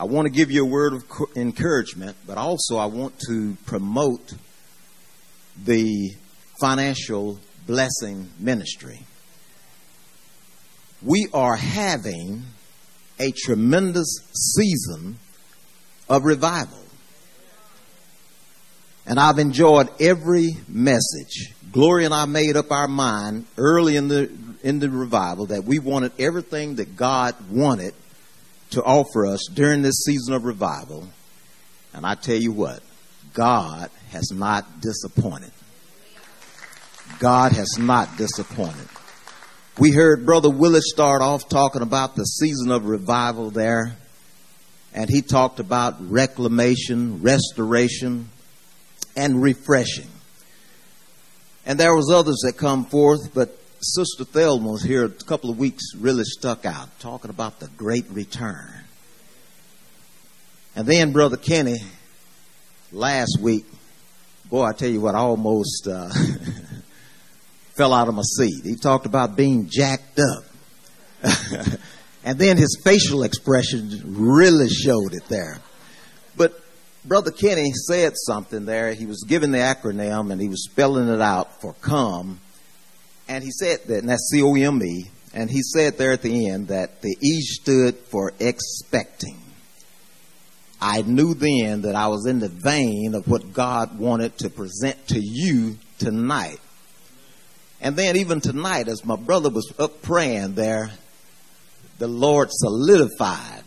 I want to give you a word of encouragement, but also I want to promote the financial blessing ministry. We are having a tremendous season of revival. And I've enjoyed every message. Gloria and I made up our mind early in the in the revival that we wanted everything that God wanted to offer us during this season of revival. And I tell you what, God has not disappointed. God has not disappointed. We heard Brother Willis start off talking about the season of revival there. And he talked about reclamation, restoration, and refreshing. And there was others that come forth, but Sister Thelma was here a couple of weeks, really stuck out, talking about the great return. And then Brother Kenny, last week, boy, I tell you what, I almost uh, fell out of my seat. He talked about being jacked up. and then his facial expression really showed it there. But Brother Kenny said something there. He was giving the acronym and he was spelling it out for come. And he said that, and that's C O M E. And he said there at the end that the E stood for expecting. I knew then that I was in the vein of what God wanted to present to you tonight. And then even tonight, as my brother was up praying there, the Lord solidified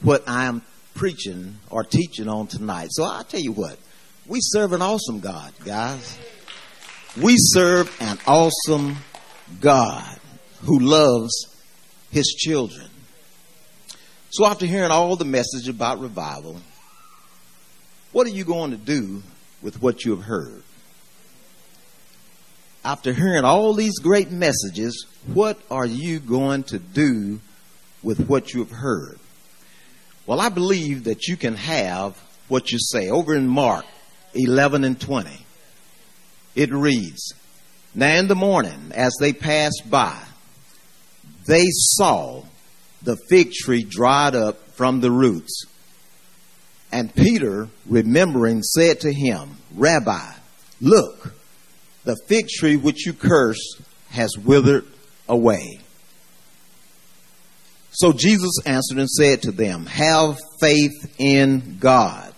what I'm preaching or teaching on tonight. So I'll tell you what, we serve an awesome God, guys. We serve an awesome God who loves his children. So after hearing all the message about revival, what are you going to do with what you have heard? After hearing all these great messages, what are you going to do with what you have heard? Well, I believe that you can have what you say. Over in Mark 11 and 20, it reads, Now in the morning, as they passed by, they saw the fig tree dried up from the roots. And Peter, remembering, said to him, Rabbi, look, the fig tree which you cursed has withered away. So Jesus answered and said to them, Have faith in God.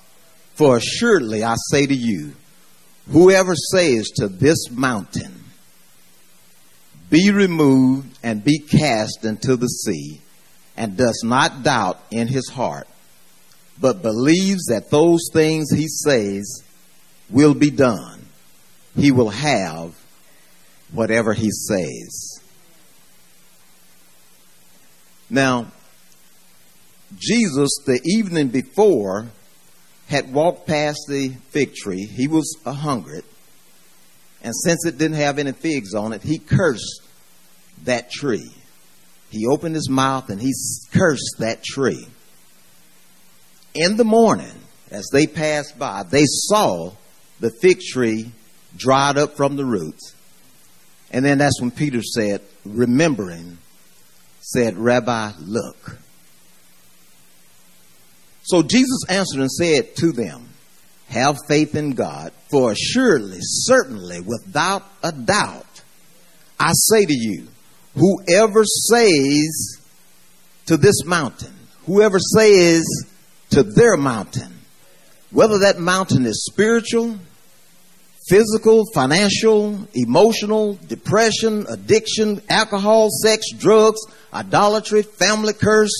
For assuredly I say to you, whoever says to this mountain, Be removed and be cast into the sea, and does not doubt in his heart, but believes that those things he says will be done, he will have whatever he says. Now, Jesus, the evening before, had walked past the fig tree. He was a hundred. And since it didn't have any figs on it, he cursed that tree. He opened his mouth and he cursed that tree. In the morning, as they passed by, they saw the fig tree dried up from the roots. And then that's when Peter said, remembering said, Rabbi, look. So Jesus answered and said to them, Have faith in God, for assuredly, certainly, without a doubt, I say to you, whoever says to this mountain, whoever says to their mountain, whether that mountain is spiritual, physical, financial, emotional, depression, addiction, alcohol, sex, drugs, idolatry, family curse,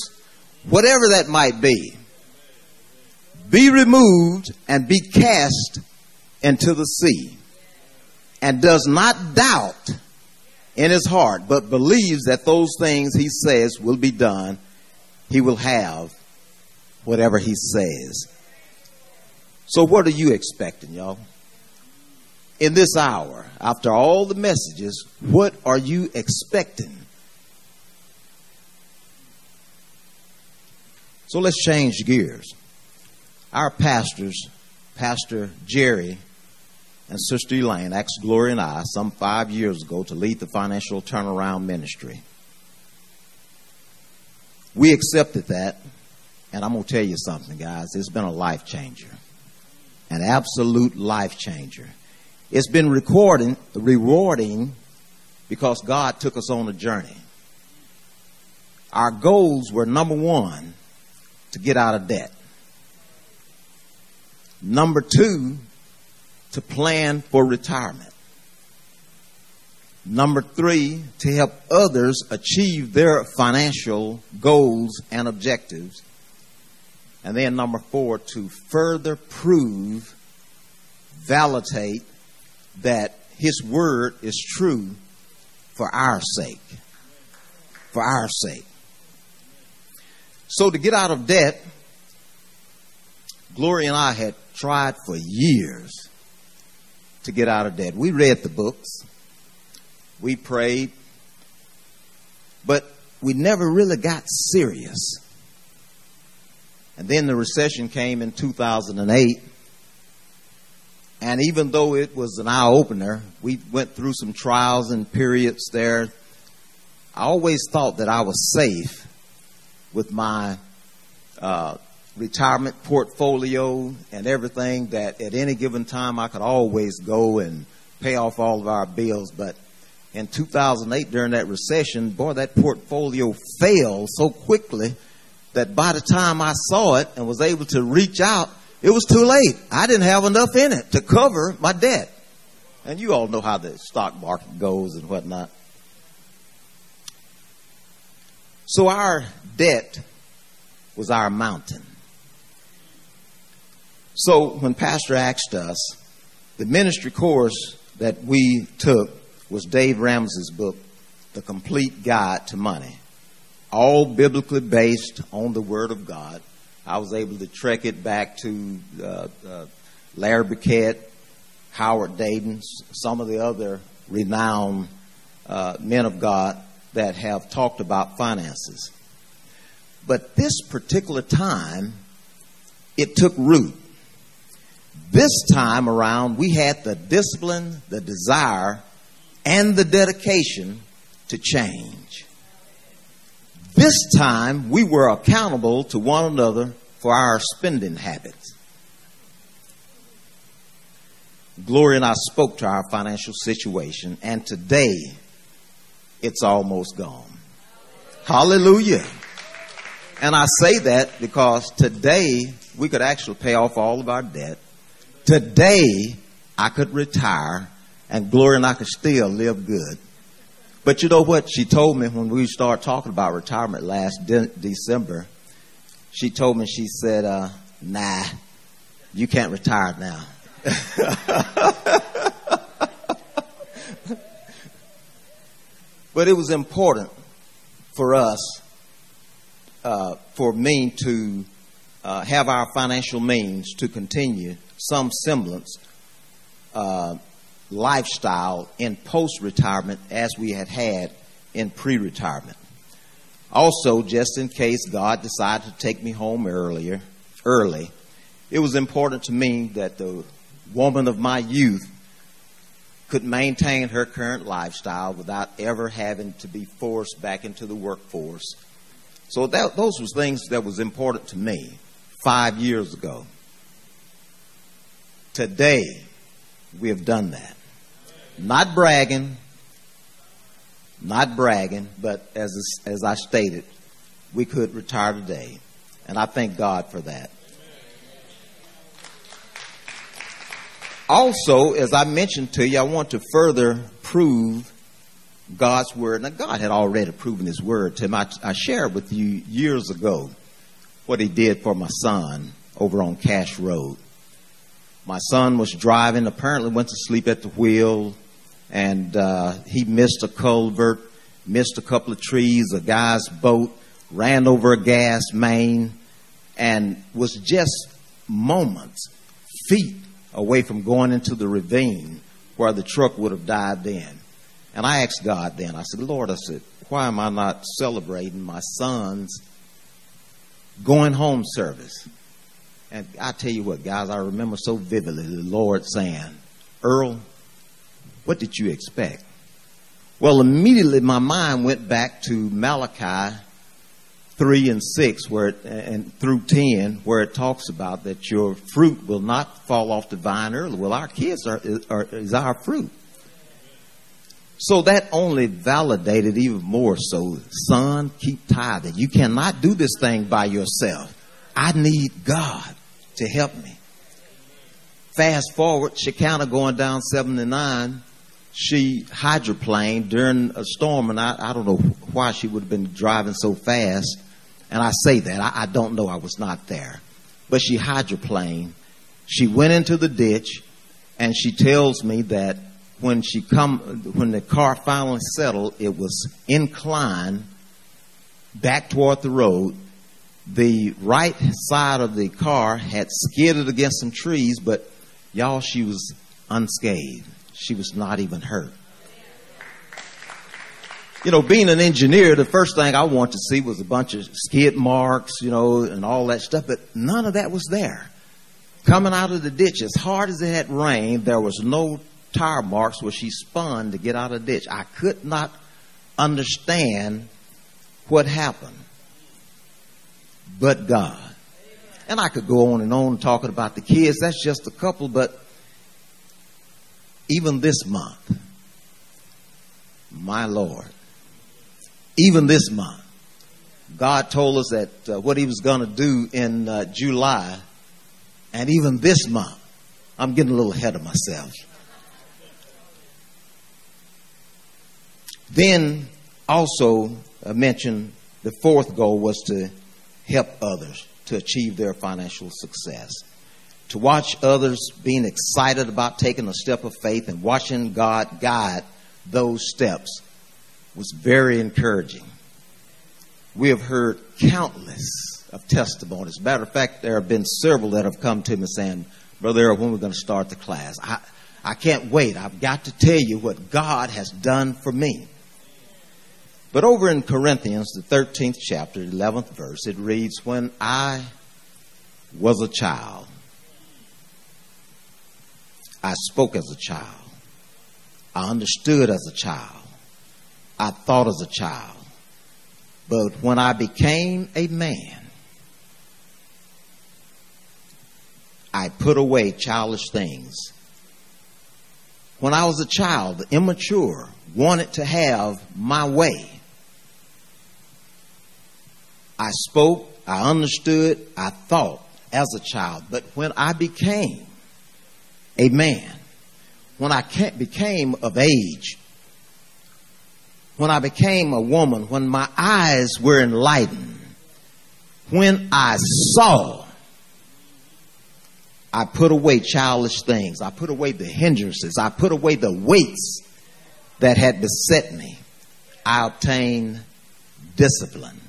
whatever that might be, be removed and be cast into the sea, and does not doubt in his heart, but believes that those things he says will be done, he will have whatever he says. So, what are you expecting, y'all? In this hour, after all the messages, what are you expecting? So let's change gears. Our pastors, Pastor Jerry and Sister Elaine, asked Gloria and I some five years ago to lead the financial turnaround ministry. We accepted that, And I'm going to tell you something, guys. It's been a life changer, an absolute life changer. It's been recording, rewarding because God took us on a journey. Our goals were number one, to get out of debt. Number two, to plan for retirement. Number three, to help others achieve their financial goals and objectives. And then number four, to further prove, validate that His Word is true for our sake. For our sake. So to get out of debt, Gloria and I had tried for years to get out of debt. We read the books we prayed, but we never really got serious. And then the recession came in 2008. And even though it was an eye opener, we went through some trials and periods there. I always thought that I was safe with my uh, retirement portfolio and everything, that at any given time I could always go and pay off all of our bills. But in 2008 during that recession, boy, that portfolio fell so quickly that by the time I saw it and was able to reach out, it was too late. I didn't have enough in it to cover my debt. And you all know how the stock market goes and whatnot. So our debt was our mountain. So when Pastor asked us, the ministry course that we took was Dave Ramsey's book, The Complete Guide to Money. All biblically based on the Word of God. I was able to trek it back to uh, uh, Larry Burkett, Howard Dayton, some of the other renowned uh, men of God that have talked about finances. But this particular time, it took root. This time around, we had the discipline, the desire and the dedication to change. This time we were accountable to one another for our spending habits. Gloria and I spoke to our financial situation, and today it's almost gone. Hallelujah. And I say that because today we could actually pay off all of our debt. Today I could retire and Gloria and I could still live good. But you know what? She told me when we started talking about retirement last de- December, she told me, she said, uh, nah, you can't retire now. but it was important for us, uh, for me to uh, have our financial means to continue some semblance uh, lifestyle in post retirement as we had had in pre retirement. Also, just in case God decided to take me home earlier, early, it was important to me that the woman of my youth could maintain her current lifestyle without ever having to be forced back into the workforce. So that, those were things that was important to me five years ago. Today, we have done that. Not bragging, not bragging, but as, as I stated, we could retire today. And I thank God for that. Also, as I mentioned to you, I want to further prove God's word. Now, God had already proven His word to him. I, I shared with you years ago what He did for my son over on Cash Road. My son was driving, apparently went to sleep at the wheel, and uh, he missed a culvert, missed a couple of trees, a guy's boat, ran over a gas main, and was just moments, feet away from going into the ravine where the truck would have dived in. And I asked God then, I said, Lord, I said, why am I not celebrating my son's going home service? And I tell you what, guys, I remember so vividly the Lord saying, Earl, what did you expect? Well, immediately my mind went back to Malachi 3 and 6 where it, and through 10 where it talks about that your fruit will not fall off the vine early. Well, our kids are, are is our fruit. So that only validated even more so, son, keep tithing. You cannot do this thing by yourself. I need God to help me. Fast forward, Shekinah going down 79, she hydroplaned during a storm, and I, I don't know why she would have been driving so fast. And I say that, I, I don't know, I was not there. But she hydroplaned. She went into the ditch, and she tells me that when she come, when the car finally settled, it was inclined back toward the road. The right side of the car had skidded against some trees, but y'all, she was unscathed. She was not even hurt. You know, being an engineer, the first thing I want to see was a bunch of skid marks, you know, and all that stuff, but none of that was there. Coming out of the ditch, as hard as it had rained, there was no tire marks where she spun to get out of the ditch. I could not understand what happened. But God. And I could go on and on talking about the kids. That's just a couple, but even this month, my Lord, even this month, God told us that uh, what He was going to do in uh, July, and even this month, I'm getting a little ahead of myself. Then also I mentioned the fourth goal was to help others to achieve their financial success. To watch others being excited about taking a step of faith and watching God guide those steps was very encouraging. We have heard countless of testimonies. Matter of fact, there have been several that have come to me saying, Brother Earl, when we're going to start the class. I, I can't wait. I've got to tell you what God has done for me. But over in Corinthians, the 13th chapter, 11th verse, it reads, When I was a child, I spoke as a child. I understood as a child. I thought as a child. But when I became a man, I put away childish things. When I was a child, immature, wanted to have my way. I spoke, I understood, I thought as a child. But when I became a man, when I became of age, when I became a woman, when my eyes were enlightened, when I saw, I put away childish things. I put away the hindrances. I put away the weights that had beset me. I obtained discipline.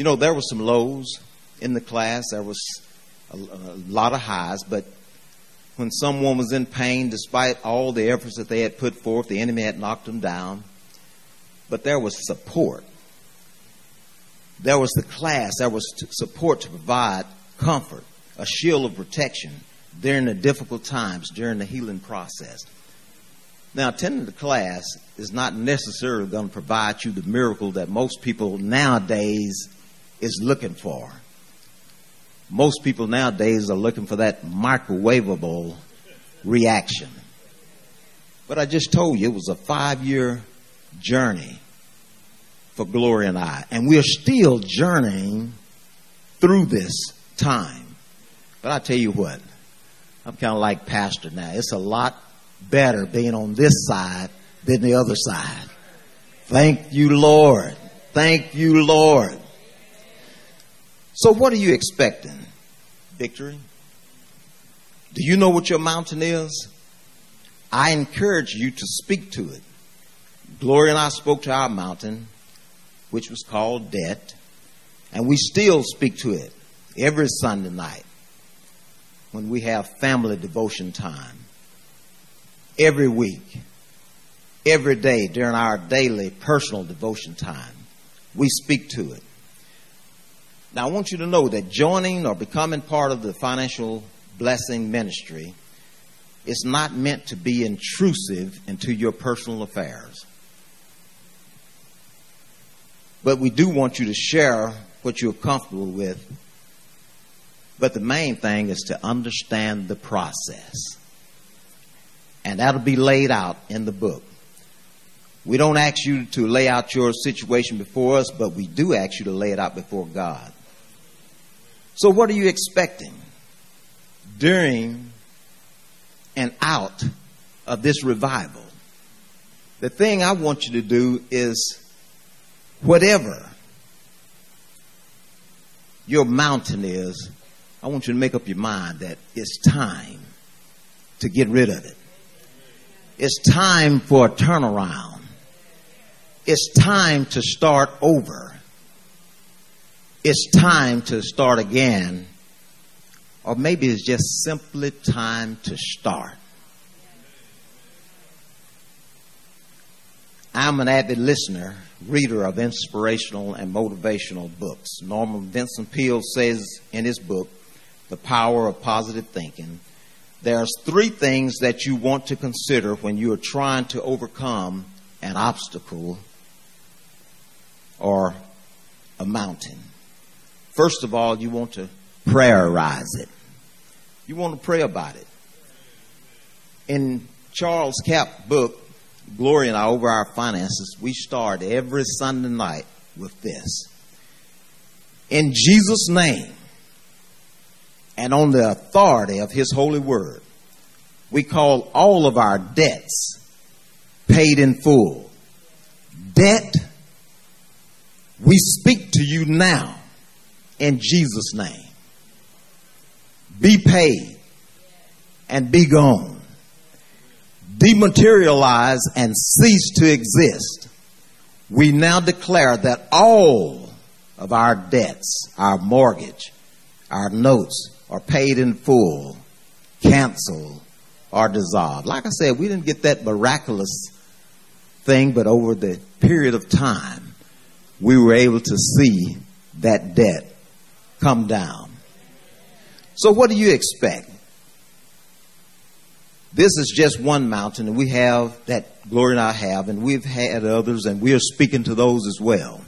You know, there were some lows in the class. There was a, a lot of highs, but when someone was in pain, despite all the efforts that they had put forth, the enemy had knocked them down. But there was support. There was the class. There was support to provide comfort, a shield of protection during the difficult times, during the healing process. Now, attending the class is not necessarily going to provide you the miracle that most people nowadays is looking for. Most people nowadays are looking for that microwavable reaction. But I just told you it was a five year journey for Gloria and I. And we're still journeying through this time. But I tell you what, I'm kind of like Pastor now. It's a lot better being on this side than the other side. Thank you, Lord. Thank you, Lord. So, what are you expecting? Victory? Do you know what your mountain is? I encourage you to speak to it. Gloria and I spoke to our mountain, which was called debt, and we still speak to it every Sunday night when we have family devotion time. Every week, every day during our daily personal devotion time, we speak to it. Now, I want you to know that joining or becoming part of the financial blessing ministry is not meant to be intrusive into your personal affairs. But we do want you to share what you're comfortable with. But the main thing is to understand the process. And that'll be laid out in the book. We don't ask you to lay out your situation before us, but we do ask you to lay it out before God. So, what are you expecting during and out of this revival? The thing I want you to do is whatever your mountain is, I want you to make up your mind that it's time to get rid of it. It's time for a turnaround. It's time to start over. It's time to start again. Or maybe it's just simply time to start. I'm an avid listener, reader of inspirational and motivational books. Norman Vincent Peale says in his book, The Power of Positive Thinking, there's three things that you want to consider when you are trying to overcome an obstacle or a mountain. First of all, you want to prayerize it. You want to pray about it. In Charles Capps book, Gloria and I over our finances, we start every Sunday night with this. In Jesus' name and on the authority of His holy word, we call all of our debts paid in full. Debt we speak to you now in Jesus' name. Be paid and be gone. Dematerialize and cease to exist. We now declare that all of our debts, our mortgage, our notes are paid in full, canceled, or dissolved. Like I said, we didn't get that miraculous thing, but over the period of time, we were able to see that debt come down. So, what do you expect? This is just one mountain, and we have that glory and I have, and we've had others, and we are speaking to those as well.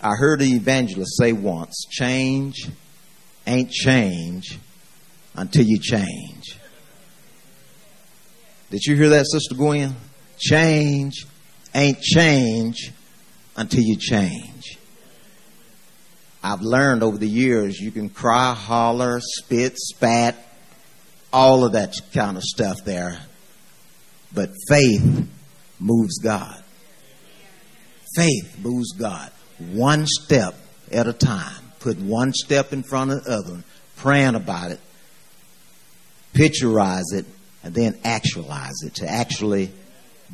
I heard the evangelist say once change ain't change until you change. Did you hear that, Sister Gwen? Change ain't change until you change. I've learned over the years you can cry, holler, spit, spat, all of that kind of stuff there. But faith moves God. Faith moves God. One step at a time. Put one step in front of the other, praying about it, picturize it, and then actualize it to actually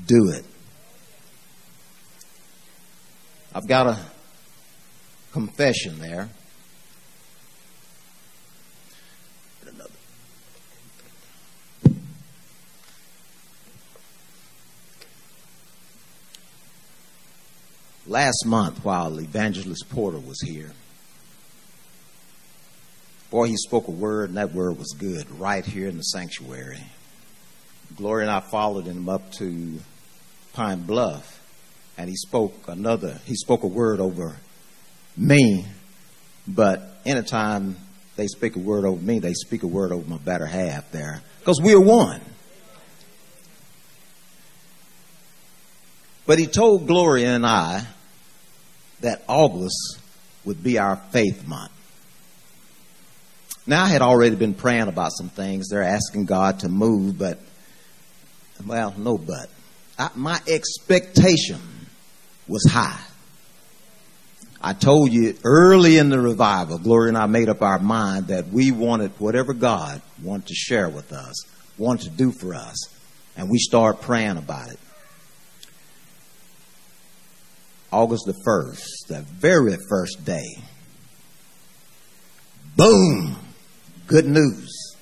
do it. I've got a confession there. Last month, while Evangelist Porter was here, boy, he spoke a word, and that word was good right here in the sanctuary. Gloria and I followed him up to Pine Bluff, and he spoke another, he spoke a word over me, but anytime they speak a word over me, they speak a word over my better half there, because we're one. But he told Gloria and I that August would be our faith month. Now, I had already been praying about some things. They're asking God to move, but well, no, but. I, my expectation was high. I told you early in the revival, Gloria and I made up our mind that we wanted whatever God wanted to share with us, wanted to do for us, and we started praying about it. August the 1st, the very first day, boom, good news.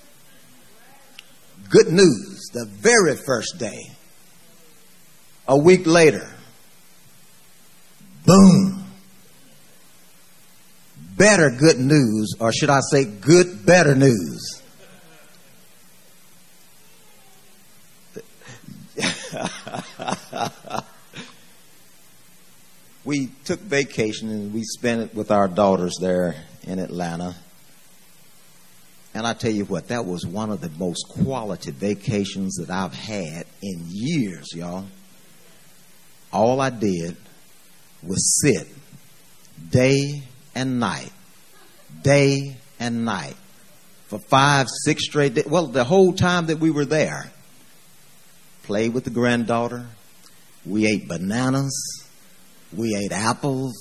Good news the very first day. A week later, boom. Better good news, or should I say good better news. we took vacation and we spent it with our daughters there in Atlanta. And I tell you what, that was one of the most quality vacations that I've had in years, y'all. All I did was sit day and night, day and night for five, six straight days. Well, the whole time that we were there, played with the granddaughter. We ate bananas. We ate apples.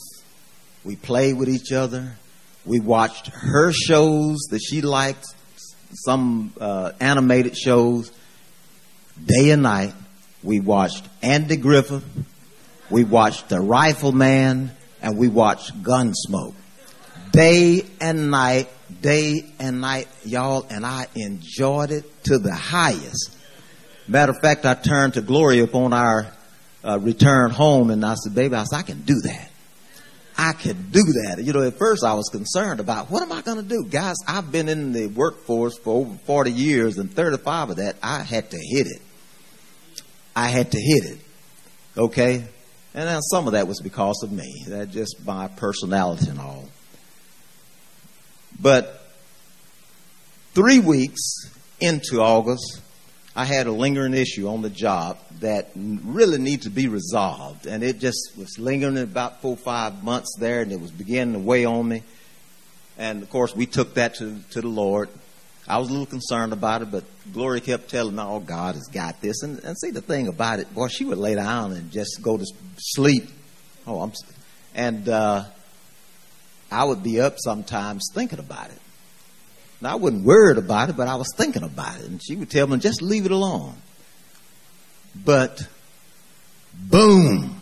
We played with each other. We watched her shows that she liked, some uh, animated shows, day and night. We watched Andy Griffith. We watched The Rifleman, and we watched Gunsmoke. Day and night, day and night, y'all, and I enjoyed it to the highest. Matter of fact, I turned to Gloria upon our uh, return home and I said, baby, I said, I can do that. I can do that. You know, at first I was concerned about what am I going to do? Guys, I've been in the workforce for over 40 years and 35 of that, I had to hit it. I had to hit it. Okay? And then some of that was because of me. That just my personality and all. But three weeks into August, I had a lingering issue on the job that really needed to be resolved. And it just was lingering about four or five months there, and it was beginning to weigh on me. And of course, we took that to, to the Lord. I was a little concerned about it, but Gloria kept telling me, oh, God has got this. And, and see, the thing about it, boy, she would lay down and just go to sleep. Oh, I'm, and uh, I would be up sometimes thinking about it. Now, I wasn't worried about it, but I was thinking about it. And she would tell me, just leave it alone. But, boom,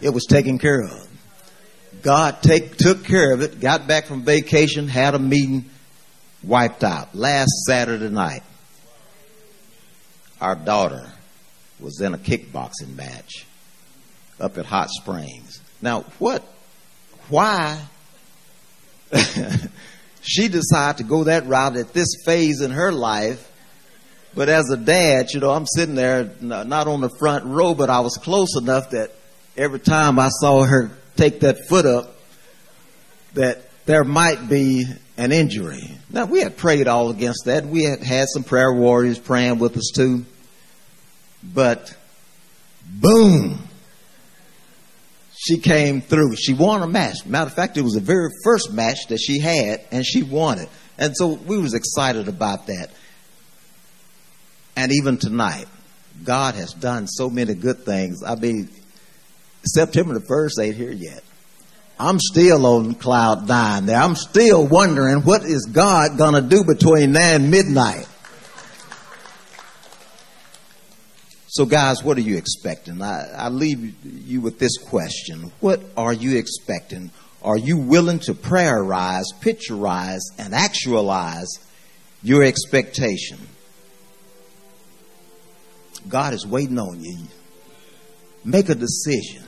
it was taken care of. God take, took care of it, got back from vacation, had a meeting, wiped out. Last Saturday night, our daughter was in a kickboxing match up at Hot Springs. Now, what, why she decided to go that route at this phase in her life. But as a dad, you know, I'm sitting there, not on the front row, but I was close enough that every time I saw her take that foot up, that there might be an injury. Now, we had prayed all against that. We had had some prayer warriors praying with us too. But, boom, she came through. She won a match. Matter of fact, it was the very first match that she had, and she won it. And so we was excited about that. And even tonight, God has done so many good things. I mean, September the first ain't here yet. I'm still on cloud nine there. I'm still wondering what is God gonna do between now and midnight. So, guys, what are you expecting? I, I leave you with this question What are you expecting? Are you willing to prayerize, picturize, and actualize your expectation? God is waiting on you. Make a decision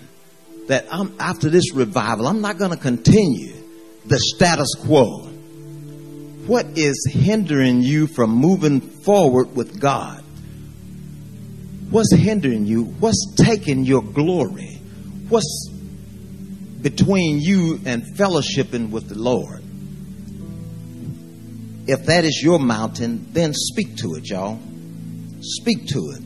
that I'm, after this revival, I'm not going to continue the status quo. What is hindering you from moving forward with God? What's hindering you? What's taking your glory? What's between you and fellowshipping with the Lord? If that is your mountain, then speak to it, y'all. Speak to it.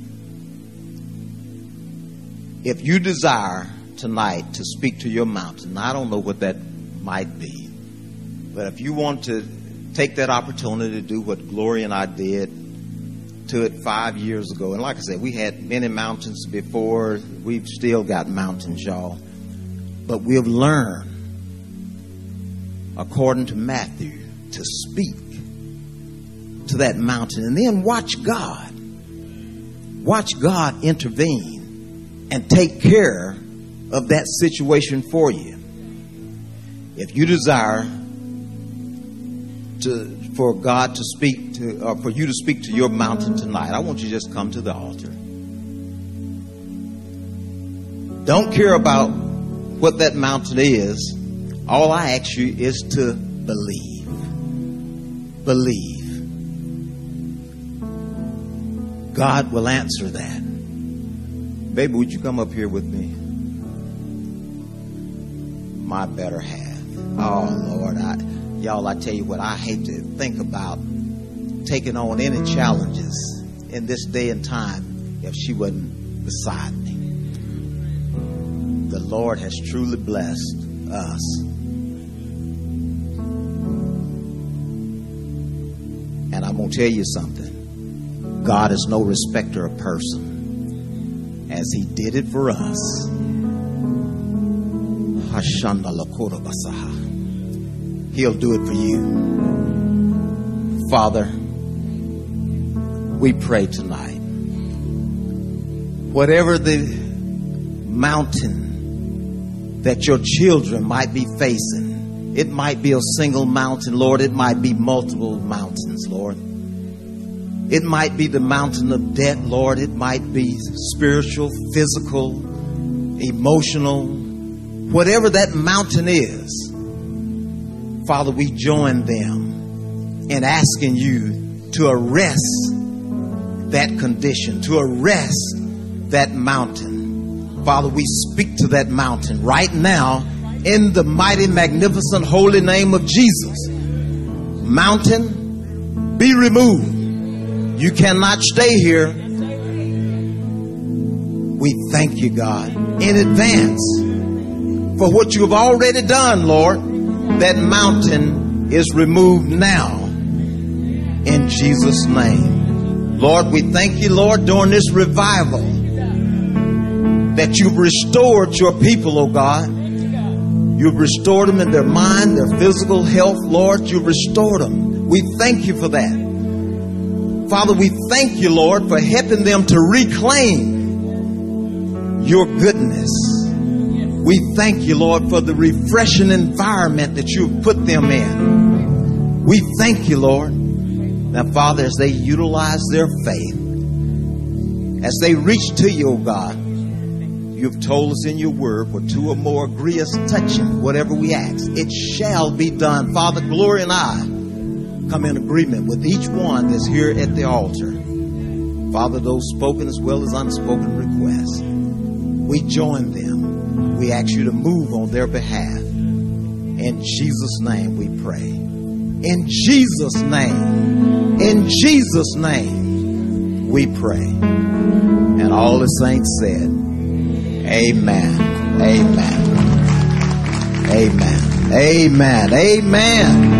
If you desire tonight to speak to your mountain, I don't know what that might be, but if you want to take that opportunity to do what Gloria and I did, to it five years ago. And like I said, we had many mountains before. We've still got mountains, y'all. But we've learned, according to Matthew, to speak to that mountain and then watch God. Watch God intervene and take care of that situation for you. If you desire to for God to speak to, or for you to speak to your mountain tonight, I want you to just come to the altar. Don't care about what that mountain is. All I ask you is to believe. believe. God will answer that. Baby, would you come up here with me? My better half. Oh, Lord. I, y'all, I tell you what, I hate to think about taking on any challenges in this day and time if she wasn't beside me. The Lord has truly blessed us. And I'm going to tell you something. God is no respecter of person. As he did it for us. He'll do it for you. Father, we pray tonight. Whatever the mountain that your children might be facing, it might be a single mountain, Lord. It might be multiple mountains, Lord. It might be the mountain of debt, Lord. It might be spiritual, physical, emotional, whatever that mountain is. Father, we join them in asking you to arrest that condition, to arrest that mountain. Father, we speak to that mountain right now in the mighty, magnificent, holy name of Jesus. Mountain, be removed. You cannot stay here. We thank you, God, in advance for what you have already done, Lord. That mountain is removed now in Jesus' name. Lord, we thank you, Lord, during this revival that you've restored your people, oh God. You've restored them in their mind, their physical health, Lord. You've restored them. We thank you for that. Father, we thank you, Lord, for helping them to reclaim your goodness. We thank you, Lord, for the refreshing environment that you've put them in. We thank you, Lord. Now, Father, as they utilize their faith, as they reach to you, God, you've told us in your word, for two or more agree us touching whatever we ask, it shall be done. Father, Gloria and I come in agreement with each one that's here at the altar. Father, those spoken as well as unspoken requests, we join them. We ask you to move on their behalf. In Jesus' name we pray. In Jesus' name, in Jesus' name, we pray. And all the saints said, Amen. Amen. Amen. Amen. Amen.